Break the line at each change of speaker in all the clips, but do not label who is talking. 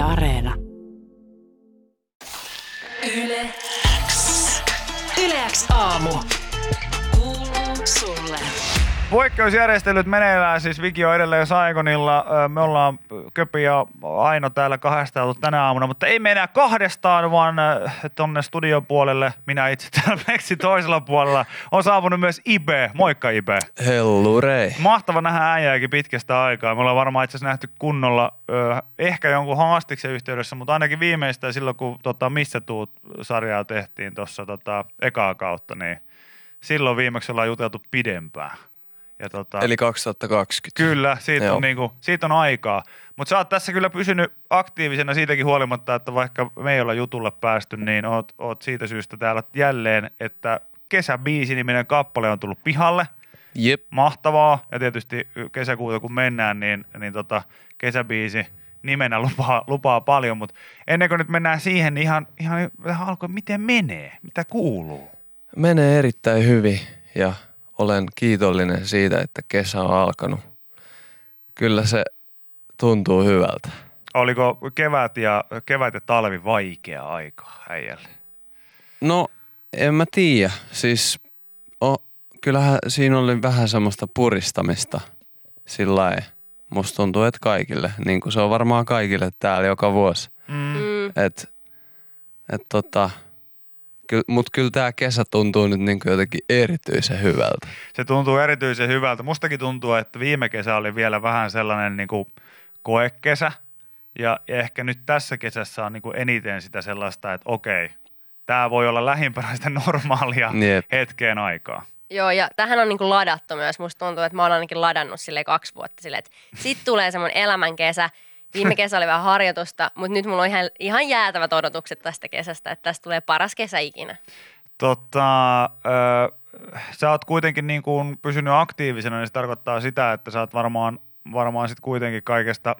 Areena.
Yle X. Yle X aamu. Kuuluu sulle.
Poikkeusjärjestelyt meneillään, siis Viki on edelleen Saigonilla. Me ollaan Köpi ja Aino täällä kahdestaan ollut tänä aamuna, mutta ei me enää kahdestaan, vaan tonne studion puolelle, minä itse täällä Meksin toisella puolella, on saapunut myös Ibe. Moikka Ibe.
Hellurei.
Mahtava nähdä äijääkin pitkästä aikaa. Me ollaan varmaan itse asiassa nähty kunnolla ehkä jonkun haastiksen yhteydessä, mutta ainakin viimeistään silloin, kun tota, Missä tuut sarjaa tehtiin tuossa tota, ekaa kautta, niin silloin viimeksi ollaan juteltu pidempään. Ja tota,
Eli 2020.
Kyllä, siitä
Joo.
on, niinku, siitä on aikaa. Mutta sä oot tässä kyllä pysynyt aktiivisena siitäkin huolimatta, että vaikka me ei olla jutulle päästy, niin oot, oot siitä syystä täällä jälleen, että Kesäbiisi-niminen kappale on tullut pihalle.
Jep.
Mahtavaa. Ja tietysti kesäkuuta kun mennään, niin, niin tota, kesäbiisi nimenä lupaa, lupaa paljon. Mutta ennen kuin nyt mennään siihen, niin ihan, ihan alkoi, miten menee? Mitä kuuluu?
Menee erittäin hyvin ja olen kiitollinen siitä, että kesä on alkanut. Kyllä se tuntuu hyvältä.
Oliko kevät ja, kevät ja talvi vaikea aikaa äijälle?
No, en mä tiedä. Siis o, kyllähän siinä oli vähän semmoista puristamista sillä lailla. Musta tuntuu, että kaikille, niin kuin se on varmaan kaikille täällä joka vuosi.
Mm.
Mm.
Et, et tota, ky, mut kyllä tää kesä tuntuu nyt niin kuin jotenkin erityisen hyvältä.
Se tuntuu erityisen hyvältä. Mustakin tuntuu, että viime kesä oli vielä vähän sellainen niin kuin koekesä. Ja, ja ehkä nyt tässä kesässä on niin kuin eniten sitä sellaista, että okei, tämä voi olla lähimpänä sitä normaalia
Jep.
hetkeen aikaa.
Joo, ja tähän on niinku ladattu myös. Musta tuntuu, että mä oon ainakin ladannut sille kaksi vuotta silleen, että sit tulee semmoinen elämän kesä. Viime kesä oli vähän harjoitusta, mutta nyt mulla on ihan, ihan jäätävät odotukset tästä kesästä, että tästä tulee paras kesä ikinä.
Tota, ö, sä oot kuitenkin niin kuin pysynyt aktiivisena, niin se tarkoittaa sitä, että sä oot varmaan, varmaan sit kuitenkin kaikesta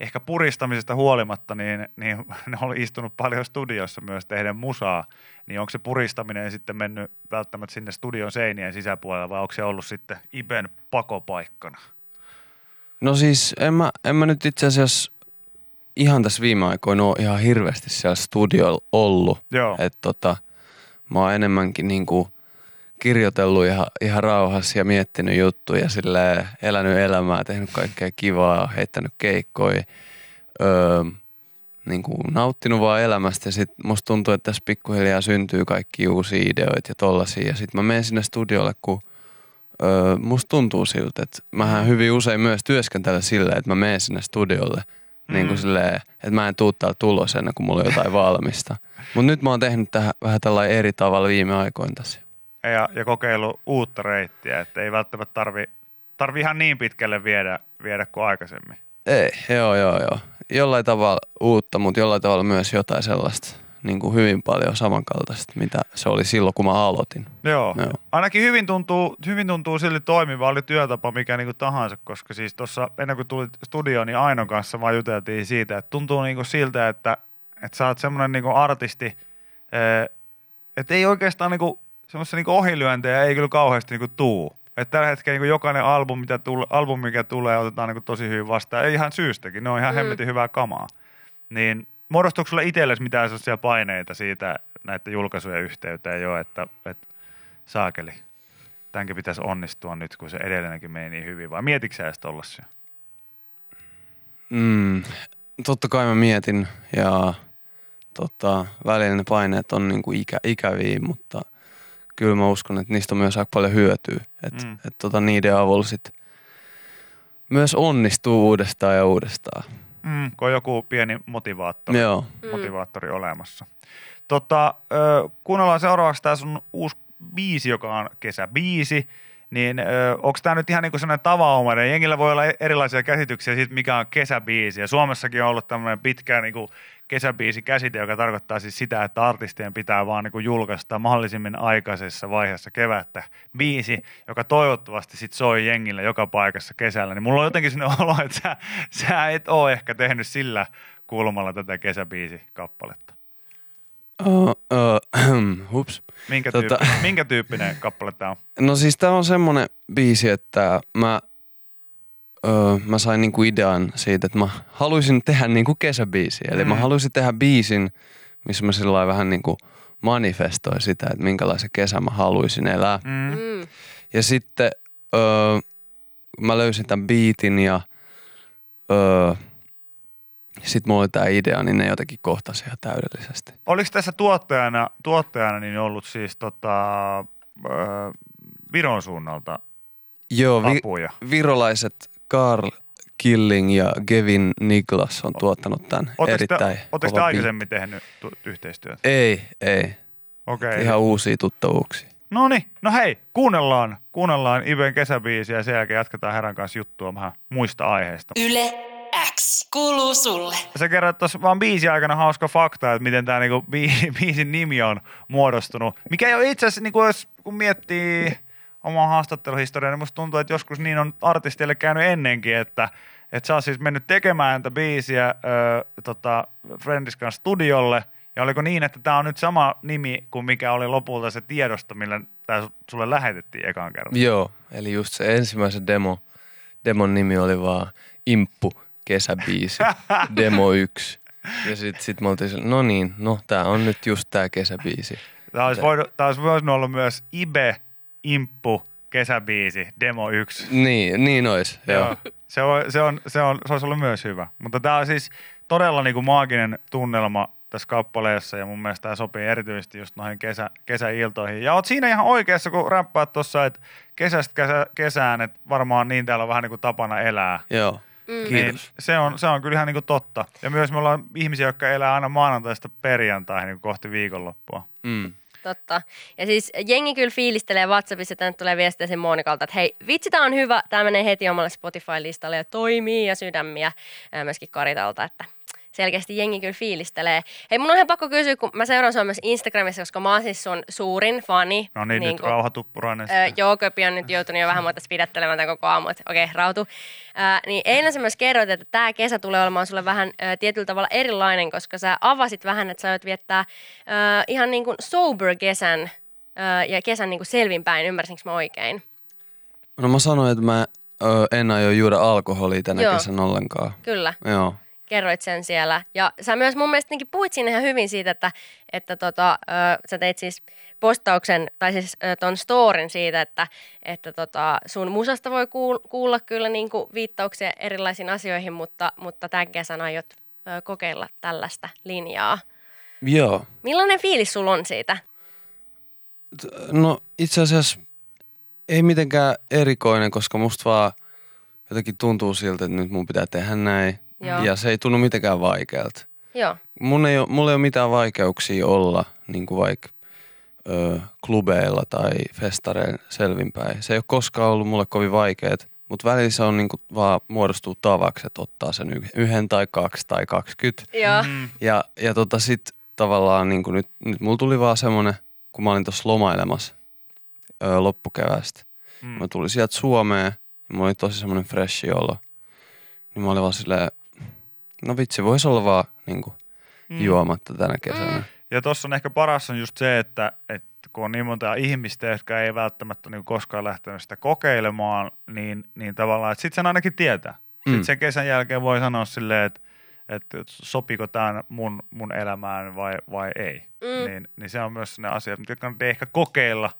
ehkä puristamisesta huolimatta, niin, niin ne on istunut paljon studiossa myös tehdä musaa. Niin onko se puristaminen sitten mennyt välttämättä sinne studion seinien sisäpuolelle vai onko se ollut sitten Iben pakopaikkana?
No siis en mä, en mä nyt itse asiassa ihan tässä viime aikoina ole ihan hirveästi siellä studiolla ollut.
Joo.
Että tota, mä oon enemmänkin niinku kirjoitellut ihan, ihan rauhassa ja miettinyt juttuja, sille elänyt elämää, tehnyt kaikkea kivaa, heittänyt keikkoja, öö, niinku nauttinut vaan elämästä ja sit musta tuntuu, että tässä pikkuhiljaa syntyy kaikki uusia ideoita ja tollasia ja sit mä menen sinne studiolle, kun öö, musta tuntuu siltä, että mähän hyvin usein myös työskentelen silleen, että mä menen sinne studiolle niin kuin
Mm.
silleen, että mä en tuu täällä tulos ennen kuin mulla on jotain valmista. Mutta nyt mä oon tehnyt tähän vähän tällainen eri tavalla viime aikoina tässä.
Ja, ja kokeilu uutta reittiä, että ei välttämättä tarvi, tarvi ihan niin pitkälle viedä, viedä kuin aikaisemmin.
Ei, joo, joo, joo. Jollain tavalla uutta, mutta jollain tavalla myös jotain sellaista niin kuin hyvin paljon samankaltaista, mitä se oli silloin, kun mä aloitin.
Joo.
Joo.
Ainakin hyvin tuntuu, hyvin tuntuu silti toimiva, oli työtapa mikä niinku tahansa, koska siis tuossa ennen kuin tulit studioon, niin Ainon kanssa vaan juteltiin siitä, että tuntuu niinku siltä, että, että sä oot semmoinen niinku artisti, eh, että ei oikeastaan niinku, semmoisia niinku ohilyöntejä ei kyllä kauheasti niinku tuu. Että tällä hetkellä niinku jokainen album, mitä tule, album, mikä tulee, otetaan niinku tosi hyvin vastaan. Ei ihan syystäkin, ne on ihan
Mm.
hemmetin hyvää kamaa. Niin muodostuuko sulle itsellesi mitään sellaisia paineita siitä näiden julkaisujen yhteyteen jo, että, että saakeli, tämänkin pitäisi onnistua nyt, kun se edellinenkin meni niin hyvin, vai mietitkö sä edes tollasia?
Mm, totta kai mä mietin ja tota, välillä ne paineet on niin kuin ikä, ikäviä, mutta kyllä mä uskon, että niistä on myös aika paljon hyötyä. Että
mm.
et, tota, niiden avulla sit myös onnistuu uudestaan ja uudestaan.
Mm, kun on joku pieni motivaattori,
Joo.
Mm.
motivaattori olemassa. Tota, kuunnellaan seuraavaksi tämä sun uusi biisi, joka on kesäbiisi. Niin onko tämä nyt ihan niinku sellainen tavanomainen? Jengillä voi olla erilaisia käsityksiä siitä, mikä on kesäbiisi. Ja Suomessakin on ollut tämmöinen pitkä niinku kesäbiisi käsite, joka tarkoittaa siis sitä, että artistien pitää vaan niinku julkaista mahdollisimmin aikaisessa vaiheessa kevättä biisi, joka toivottavasti sit soi jengille joka paikassa kesällä. Niin mulla on jotenkin sellainen olo, että sä, sä et ole ehkä tehnyt sillä kulmalla tätä kesäbiisi-kappaletta.
Uh, uh, hups.
Minkä,
Tota-
minkä tyyppinen kappale tämä on?
No siis tää on semmonen biisi, että mä öö, mä sain niinku idean siitä, että mä haluaisin tehdä niinku kesäbiisiä. Eli mä
Mm.
haluaisin tehdä biisin, missä mä sillä vähän niinku manifestoin sitä, että minkälaisen kesän mä haluaisin elää.
Mm.
Mm.
Ja sitten öö, mä löysin tämän biitin ja öö, sitten mulla oli tämä idea, niin ne jotenkin kohtasi ihan täydellisesti.
Oliko tässä tuottajana, tuottajana niin ollut siis tota, ö, Viron suunnalta
Joo, vi-
apuja?
virolaiset Carl Killing ja Gavin Niklas on tuottanut tämän
Oletteko
erittäin
te, oletteko te aikaisemmin tehnyt tu- yhteistyötä?
Ei, ei.
Okei. Okay.
Ihan uusia tuttavuuksia.
No niin, no hei, kuunnellaan, kuunnellaan Iben kesäbiisiä ja sen jälkeen jatketaan herran kanssa juttua vähän muista aiheista.
Yle X kuuluu sulle.
Sä kerroit tuossa vaan biisin aikana hauska fakta, että miten tämä niinku bi- biisin nimi on muodostunut. Mikä ei ole itse asiassa, niinku jos, kun miettii omaa haastatteluhistoriaa, niin musta tuntuu, että joskus niin on artistille käynyt ennenkin, että että sä oot siis mennyt tekemään tätä biisiä ö, tota, Friendis kanssa studiolle, ja oliko niin, että tämä on nyt sama nimi kuin mikä oli lopulta se tiedosto, millä tämä sulle lähetettiin ekan kerran?
Joo, eli just se ensimmäisen demo, demon nimi oli vaan Imppu kesäbiisi, demo 1. Ja sit, sit me oltiin no niin, no tää on nyt just tää kesäbiisi.
Tämä olisi, voinut, tämä olisi voinut olla myös Ibe, Imppu, kesäbiisi, demo 1.
Niin, niin ois, joo.
Joo. Se, on, se, on, se, on, se olisi ollut myös hyvä. Mutta tämä on siis todella niin kuin maaginen tunnelma tässä kappaleessa ja mun mielestä tämä sopii erityisesti just noihin kesä, kesäiltoihin. Ja oot siinä ihan oikeassa, kun räppäät tuossa, että kesästä kesä, kesään, että varmaan niin täällä on vähän niin kuin tapana elää.
Joo,
Mm.
Niin
kiitos.
se, on, se on kyllä ihan niin kuin totta. Ja myös me ollaan ihmisiä, jotka elää aina maanantaista perjantaihin niin kuin kohti viikonloppua.
Mm.
Totta. Ja siis jengi kyllä fiilistelee WhatsAppissa, tänne tulee viestiä sen Monikalta, että hei, vitsi, tää on hyvä, tämä menee heti omalle Spotify-listalle ja toimii ja sydämiä myöskin Karitalta, että selkeästi jengi kyllä fiilistelee. Hei, mun on ihan pakko kysyä, kun mä seuraan sua myös Instagramissa, koska mä oon siis sun suurin fani.
No niin, nyt
kun-
rauha tuppurainen.
Öö, joo, Köpi on nyt joutunut jo vähän muuta pidättelemään tämän koko aamu, että okei, okay, rautu. Öö, niin eilen sä myös kerroit, että tämä kesä tulee olemaan sulle vähän öö, tietyllä tavalla erilainen, koska sä avasit vähän, että sä aiot viettää öö, ihan niin kuin sober-kesän öö, ja kesän niin kuin selvinpäin, ymmärsinkö mä oikein?
No mä sanoin, että mä ö, en aio juoda alkoholia tänä
Joo.
kesänä ollenkaan.
Kyllä,
Joo.
Kerroit sen siellä. Ja sä myös mun mielestä puhuit siinä ihan hyvin siitä, että, että tota, ö, sä teit siis postauksen, tai siis ö, ton storin siitä, että, että tota, sun musasta voi kuul- kuulla kyllä niin kuin viittauksia erilaisiin asioihin, mutta, mutta tämän kesän aiot ö, kokeilla tällaista linjaa.
Joo.
Millainen fiilis sulla on siitä?
No itse asiassa ei mitenkään erikoinen, koska musta vaan jotenkin tuntuu siltä, että nyt mun pitää tehdä näin.
Joo.
Ja se ei tunnu mitenkään vaikealta.
Joo,
Mun ei ole, mulla ei ole mitään vaikeuksia olla niin kuin vaikka ö, klubeilla tai festareilla selvinpäin. Se ei ole koskaan ollut mulle kovin vaikeet, mutta välillä se on niin kuin vaan muodostuu tavaksi, että ottaa sen yhden tai kaksi tai kaksikymmentä.
joo,
Mm.
Ja, ja tota sit tavallaan niin kuin nyt, nyt mulla tuli vaan semmonen, kun mä olin tuossa lomailemassa ö, loppukeväästä.
Mm.
Mä tulin sieltä Suomeen ja mulla oli tosi semmonen freshi olo. Niin mä olin vaan silleen, no vitsi, voisi olla vaan niin kuin,
Mm.
juomatta tänä kesänä.
Mm.
Ja tuossa on ehkä paras on just se, että, että kun on niin monta ihmistä, jotka ei välttämättä niin koskaan lähtenyt sitä kokeilemaan, niin, niin tavallaan, että sitten sen ainakin tietää.
Mm.
Sitten sen kesän jälkeen voi sanoa silleen, että, että sopiko tämä mun, mun elämään vai, vai ei.
Mm.
Niin, niin se on myös ne asiat, mitä kannattaa ehkä kokeilla,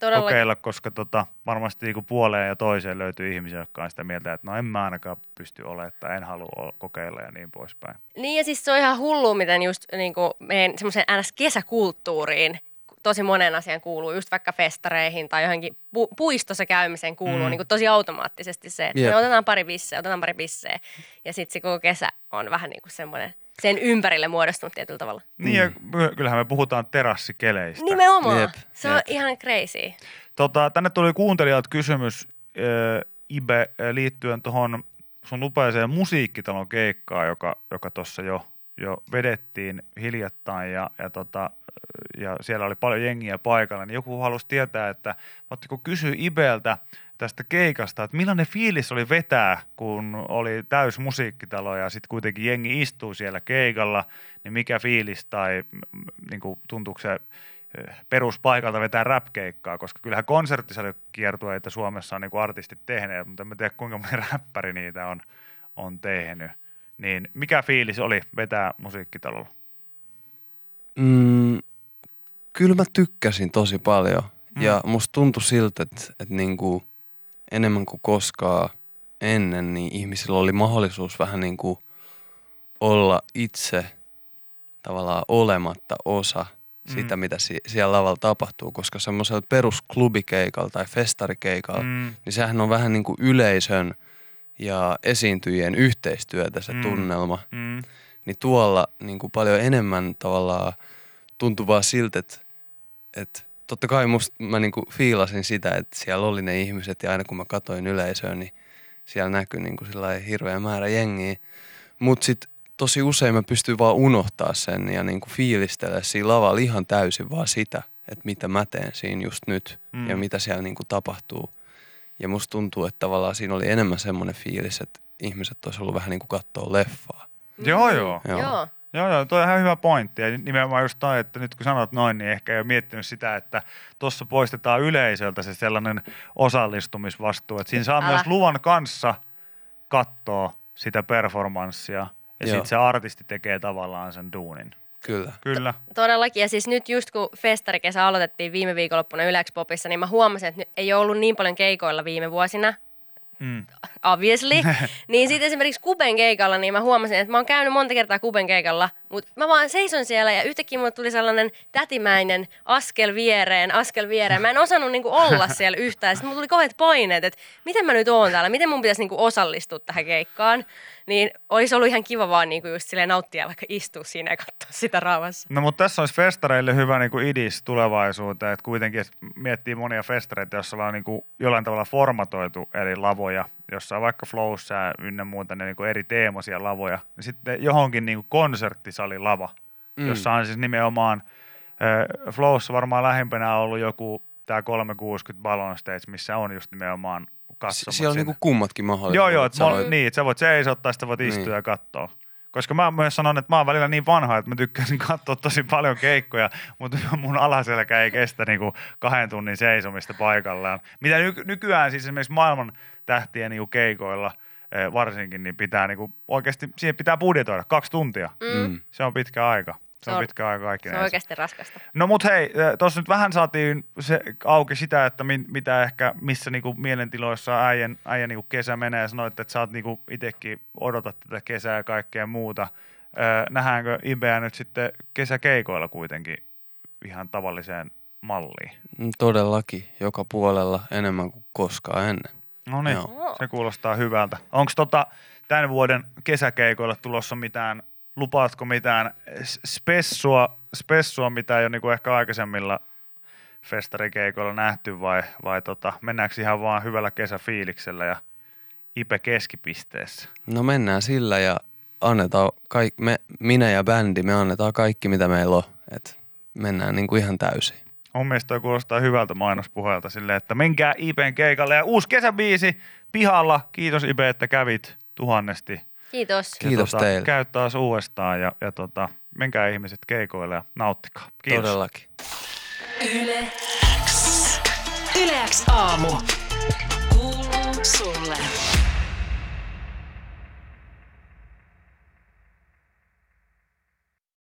todella.
kokeilla koska tota, varmasti niin puoleen ja toiseen löytyy ihmisiä, jotka on sitä mieltä, että no en mä ainakaan pysty olemaan, että en halua kokeilla ja niin poispäin.
Niin ja siis se on ihan hullu, miten just niin kuin meidän semmoiseen NS-kesäkulttuuriin tosi monen asian kuuluu, just vaikka festareihin tai johonkin pu- puistossa käymiseen kuuluu
Mm.
mm. niin kuin tosi automaattisesti se, että
Jep.
me otetaan pari bisseä, otetaan pari bisseä ja sitten se koko kesä on vähän niin kuin semmoinen sen ympärille muodostunut tietyllä tavalla.
Niin ja kyllähän me puhutaan terassikeleistä.
Nimenomaan.
Jep,
se on
jep.
ihan crazy.
Tota, tänne tuli kuuntelijat kysymys äh, Ibe äh, liittyen tuohon sun upeaseen musiikkitalon keikkaan, joka, joka tuossa jo, jo vedettiin hiljattain ja, ja, tota, ja siellä oli paljon jengiä paikalla, niin joku halusi tietää, että ottiko kysyä Ibeltä tästä keikasta, että millainen fiilis oli vetää, kun oli täys musiikkitalo ja sitten kuitenkin jengi istuu siellä keikalla, niin mikä fiilis tai niin kuin, tuntuuko se peruspaikalta vetää rap-keikkaa, koska kyllähän konserttisalikiertueita Suomessa on niin kuin artistit tehneet, mutta en tiedä kuinka moni räppäri niitä on, on tehnyt. Niin mikä fiilis oli vetää musiikkitalolla?
Mm, kyllä mä tykkäsin tosi paljon. Mm. Ja musta tuntui siltä, että, että niinku enemmän kuin koskaan ennen, niin ihmisillä oli mahdollisuus vähän niin kuin olla itse tavallaan olematta osa sitä, mm. mitä si- siellä lavalla tapahtuu, koska semmoisella perusklubikeikalla tai festarikeikalla, mm. niin sehän on vähän niin kuin yleisön ja esiintyjien yhteistyötä se mm. tunnelma. Mm. Niin tuolla niin kuin paljon enemmän tavallaan tuntui vaan siltä, että, että totta kai musta mä niin kuin fiilasin sitä, että siellä oli ne ihmiset ja aina kun mä katoin yleisöön, niin siellä näkyi niin kuin hirveä määrä jengiä. Mutta sitten tosi usein mä pystyn vaan unohtaa sen ja niin kuin fiilistellä siinä lavalla ihan täysin vaan sitä, että mitä mä teen siinä just nyt mm. ja mitä siellä niin kuin tapahtuu. Ja musta tuntuu, että tavallaan siinä oli enemmän semmoinen fiilis, että ihmiset olisi ollut vähän niin kuin katsoa leffaa.
Mm. Joo, joo.
Joo. joo.
Joo, joo, toi on ihan hyvä pointti. Ja nimenomaan just toi, että nyt kun sanot noin, niin ehkä ei ole miettinyt sitä, että tuossa poistetaan yleisöltä se sellainen osallistumisvastuu. Että siinä saa Älä. myös luvan kanssa katsoa sitä performanssia ja sitten se artisti tekee tavallaan sen duunin.
Kyllä.
Kyllä.
Todellakin. Ja siis nyt just kun festarikesä aloitettiin viime viikonloppuna Ylex Popissa, niin mä huomasin, että ei ole ollut niin paljon keikoilla viime vuosina. Mm. Obviously. niin sitten esimerkiksi Kuben keikalla, niin mä huomasin, että mä oon käynyt monta kertaa Kuben keikalla, mutta mä vaan seison siellä ja yhtäkkiä mulle tuli sellainen tätimäinen askel viereen, askel viereen. Mä en osannut niinku olla siellä yhtään. Sitten mulla tuli kohet paineet, että miten mä nyt oon täällä, miten mun pitäisi niinku osallistua tähän keikkaan niin olisi ollut ihan kiva vaan niin kuin just silleen nauttia vaikka istua siinä ja katsoa sitä rauhassa.
No mutta tässä olisi festareille hyvä niin kuin idis tulevaisuuteen, että kuitenkin miettii monia festareita, joissa on niin kuin jollain tavalla formatoitu eri lavoja, jossa on vaikka flowssa ja ynnä muuta ne niin kuin eri teemoisia lavoja, niin sitten johonkin niin kuin konserttisalilava, mm. jossa on siis nimenomaan äh, Flowssa varmaan lähimpänä ollut joku tämä 360 Ballon Stage, missä on just nimenomaan katsomassa.
Siellä on niinku kummatkin mahdollisuudet.
Joo, joo, että voit, niin, että sä voit seisottaa, sitten voit istua niin. ja katsoa. Koska mä myös sanon, että mä oon välillä niin vanha, että mä tykkäsin katsoa tosi paljon keikkoja, mutta mun alaselkä ei kestä niinku kahden tunnin seisomista paikallaan. Mitä ny- nykyään siis esimerkiksi maailman tähtien niinku keikoilla eh, varsinkin, niin pitää niinku, oikeasti, siihen pitää budjetoida kaksi tuntia. Mm. Se on pitkä aika. Se on, pitkä aika kaikki.
Se on oikeasti raskasta.
No mut hei, tuossa nyt vähän saatiin se auki sitä, että mi, mitä ehkä, missä niinku mielentiloissa äijän, äijän niinku kesä menee ja sanoit, että sä oot niinku itsekin odotat tätä kesää ja kaikkea muuta. nähdäänkö Ibeä nyt sitten kesäkeikoilla kuitenkin ihan tavalliseen malliin?
Mm, todellakin, joka puolella enemmän kuin koskaan ennen.
No niin, se kuulostaa hyvältä. Onko tota tämän vuoden kesäkeikoilla tulossa mitään lupaatko mitään spessua, spessua mitä ei ole niin ehkä aikaisemmilla festarikeikoilla nähty vai, vai tota, mennäänkö ihan vaan hyvällä kesäfiiliksellä ja Ipe keskipisteessä?
No mennään sillä ja annetaan kaik, me, minä ja bändi, me annetaan kaikki mitä meillä on, että mennään niin kuin ihan täysin.
Mun mielestä toi kuulostaa hyvältä mainospuheelta silleen, että menkää Ipen keikalle ja uusi kesäbiisi pihalla. Kiitos Ipe, että kävit tuhannesti
Kiitos.
Kiitos
tota,
teille.
Käy taas uudestaan ja, ja tota, menkää ihmiset keikoille ja nauttikaa. Kiitos.
Todellakin.
Yle X. Yle X aamu. Kuuluu sulle.